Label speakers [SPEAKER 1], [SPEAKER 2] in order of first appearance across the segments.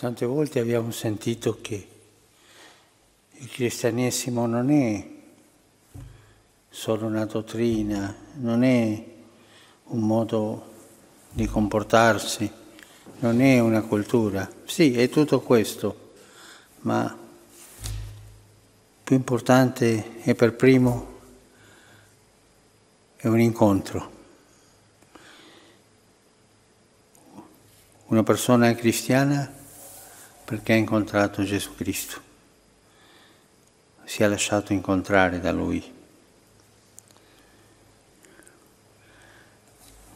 [SPEAKER 1] Tante volte abbiamo sentito che il cristianesimo non è solo una dottrina, non è un modo di comportarsi, non è una cultura. Sì, è tutto questo, ma più importante è per primo è un incontro. Una persona cristiana perché ha incontrato Gesù Cristo, si è lasciato incontrare da Lui.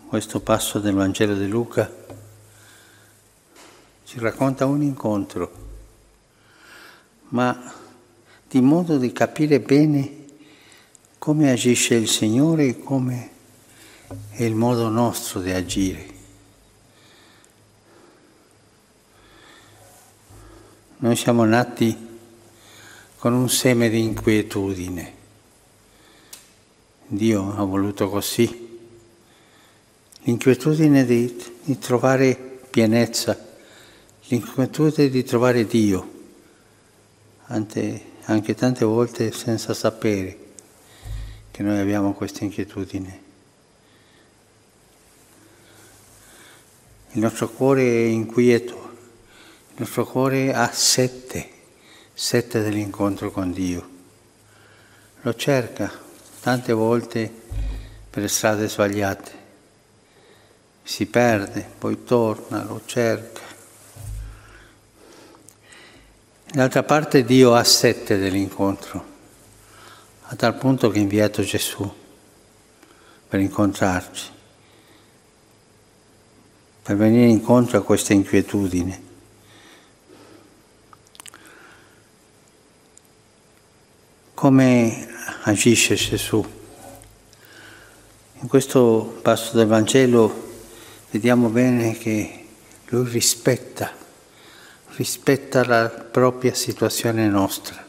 [SPEAKER 1] Questo passo del Vangelo di Luca ci racconta un incontro, ma di modo di capire bene come agisce il Signore e come è il modo nostro di agire. Noi siamo nati con un seme di inquietudine. Dio ha voluto così. L'inquietudine di, di trovare pienezza, l'inquietudine di trovare Dio, anche, anche tante volte senza sapere che noi abbiamo questa inquietudine. Il nostro cuore è inquieto il nostro cuore ha sette, sette dell'incontro con Dio. Lo cerca tante volte per strade sbagliate. Si perde, poi torna, lo cerca. D'altra parte Dio ha sette dell'incontro, a tal punto che ha inviato Gesù per incontrarci, per venire incontro a questa inquietudine. Come agisce Gesù. In questo passo del Vangelo vediamo bene che lui rispetta, rispetta la propria situazione nostra.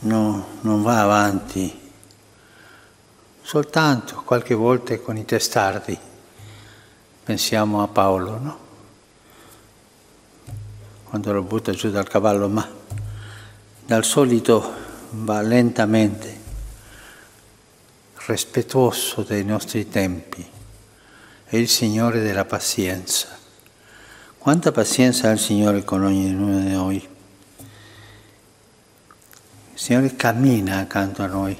[SPEAKER 1] No, non va avanti soltanto qualche volta con i testardi. Pensiamo a Paolo, no? Quando lo butta giù dal cavallo, ma dal solito va lentamente, rispettoso dei nostri tempi, è il Signore della pazienza. Quanta pazienza ha il Signore con ognuno di noi? Il Signore cammina accanto a noi,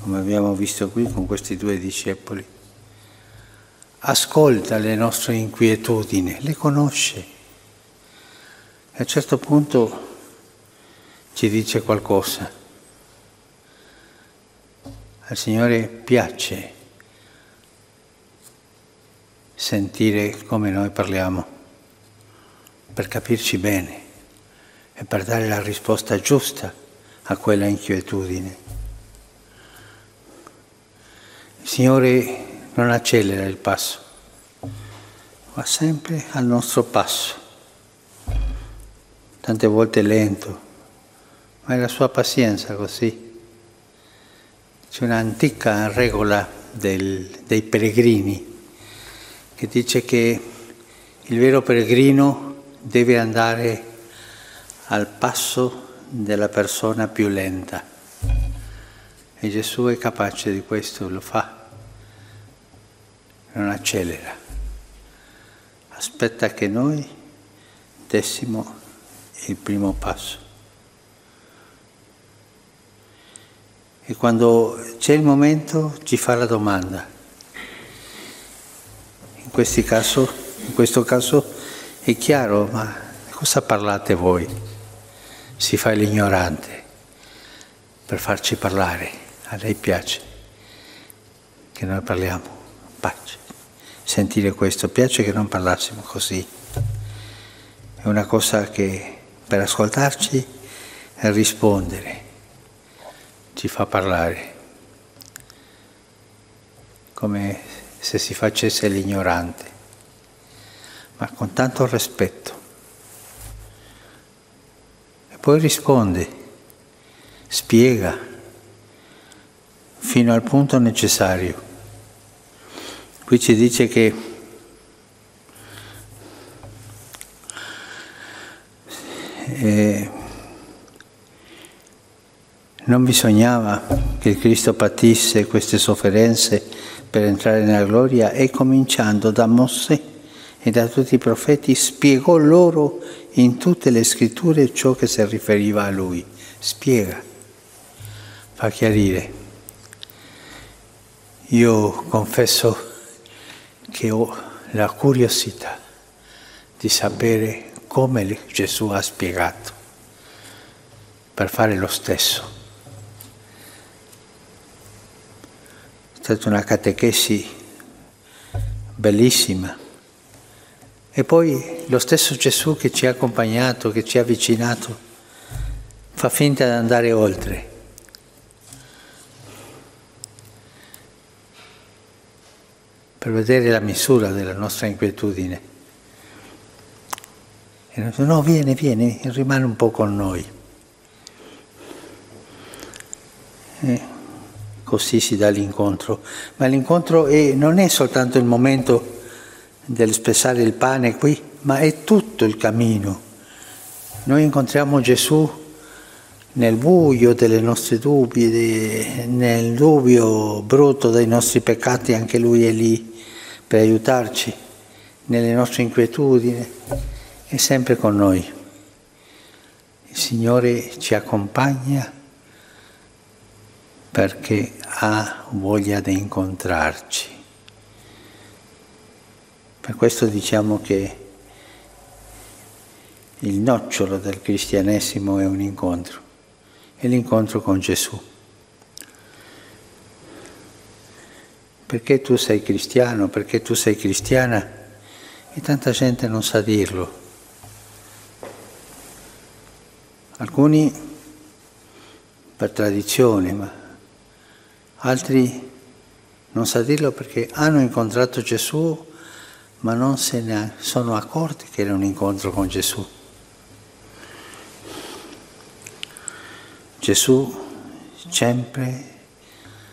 [SPEAKER 1] come abbiamo visto qui con questi due discepoli. Ascolta le nostre inquietudini, le conosce. E a un certo punto ci dice qualcosa. Al Signore piace sentire come noi parliamo, per capirci bene e per dare la risposta giusta a quella inquietudine. Il Signore non accelera il passo, va sempre al nostro passo, tante volte lento, ma è la sua pazienza così. C'è un'antica regola del, dei pellegrini che dice che il vero pellegrino deve andare al passo della persona più lenta. E Gesù è capace di questo, lo fa, non accelera. Aspetta che noi dessimo il primo passo. E quando c'è il momento ci fa la domanda. In, caso, in questo caso è chiaro, ma cosa parlate voi? Si fa l'ignorante per farci parlare. A lei piace che noi parliamo, pace. Sentire questo, piace che non parlassimo così. È una cosa che per ascoltarci è rispondere ci fa parlare, come se si facesse l'ignorante, ma con tanto rispetto. E poi risponde, spiega fino al punto necessario. Qui ci dice che E non bisognava che Cristo patisse queste sofferenze per entrare nella gloria e cominciando da Mosè e da tutti i profeti spiegò loro in tutte le scritture ciò che si riferiva a lui. Spiega, fa chiarire. Io confesso che ho la curiosità di sapere come Gesù ha spiegato per fare lo stesso. È stata una catechesi bellissima. E poi lo stesso Gesù che ci ha accompagnato, che ci ha avvicinato, fa finta di andare oltre. per vedere la misura della nostra inquietudine. E noi dice, no, vieni, vieni, rimane un po' con noi. E così si dà l'incontro. Ma l'incontro è, non è soltanto il momento del spessare il pane qui, ma è tutto il cammino. Noi incontriamo Gesù nel buio delle nostre dubbi, nel dubbio brutto dei nostri peccati, anche Lui è lì per aiutarci nelle nostre inquietudini, è sempre con noi. Il Signore ci accompagna perché ha voglia di incontrarci. Per questo diciamo che il nocciolo del cristianesimo è un incontro, è l'incontro con Gesù. perché tu sei cristiano, perché tu sei cristiana, e tanta gente non sa dirlo. Alcuni per tradizione, ma altri non sa dirlo perché hanno incontrato Gesù, ma non se ne sono accorti che era un incontro con Gesù. Gesù sempre,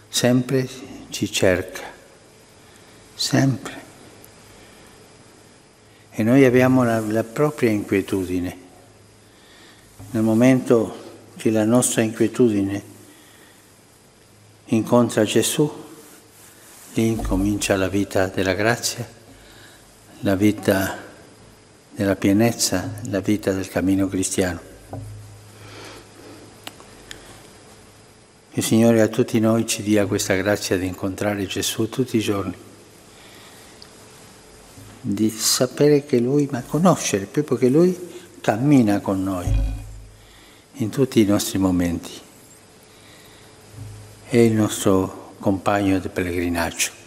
[SPEAKER 1] sempre ci cerca sempre. E noi abbiamo la, la propria inquietudine. Nel momento che la nostra inquietudine incontra Gesù, lì incomincia la vita della grazia, la vita della pienezza, la vita del cammino cristiano. Il Signore a tutti noi ci dia questa grazia di incontrare Gesù tutti i giorni di sapere che Lui, ma conoscere proprio che Lui cammina con noi in tutti i nostri momenti. È il nostro compagno di pellegrinaggio.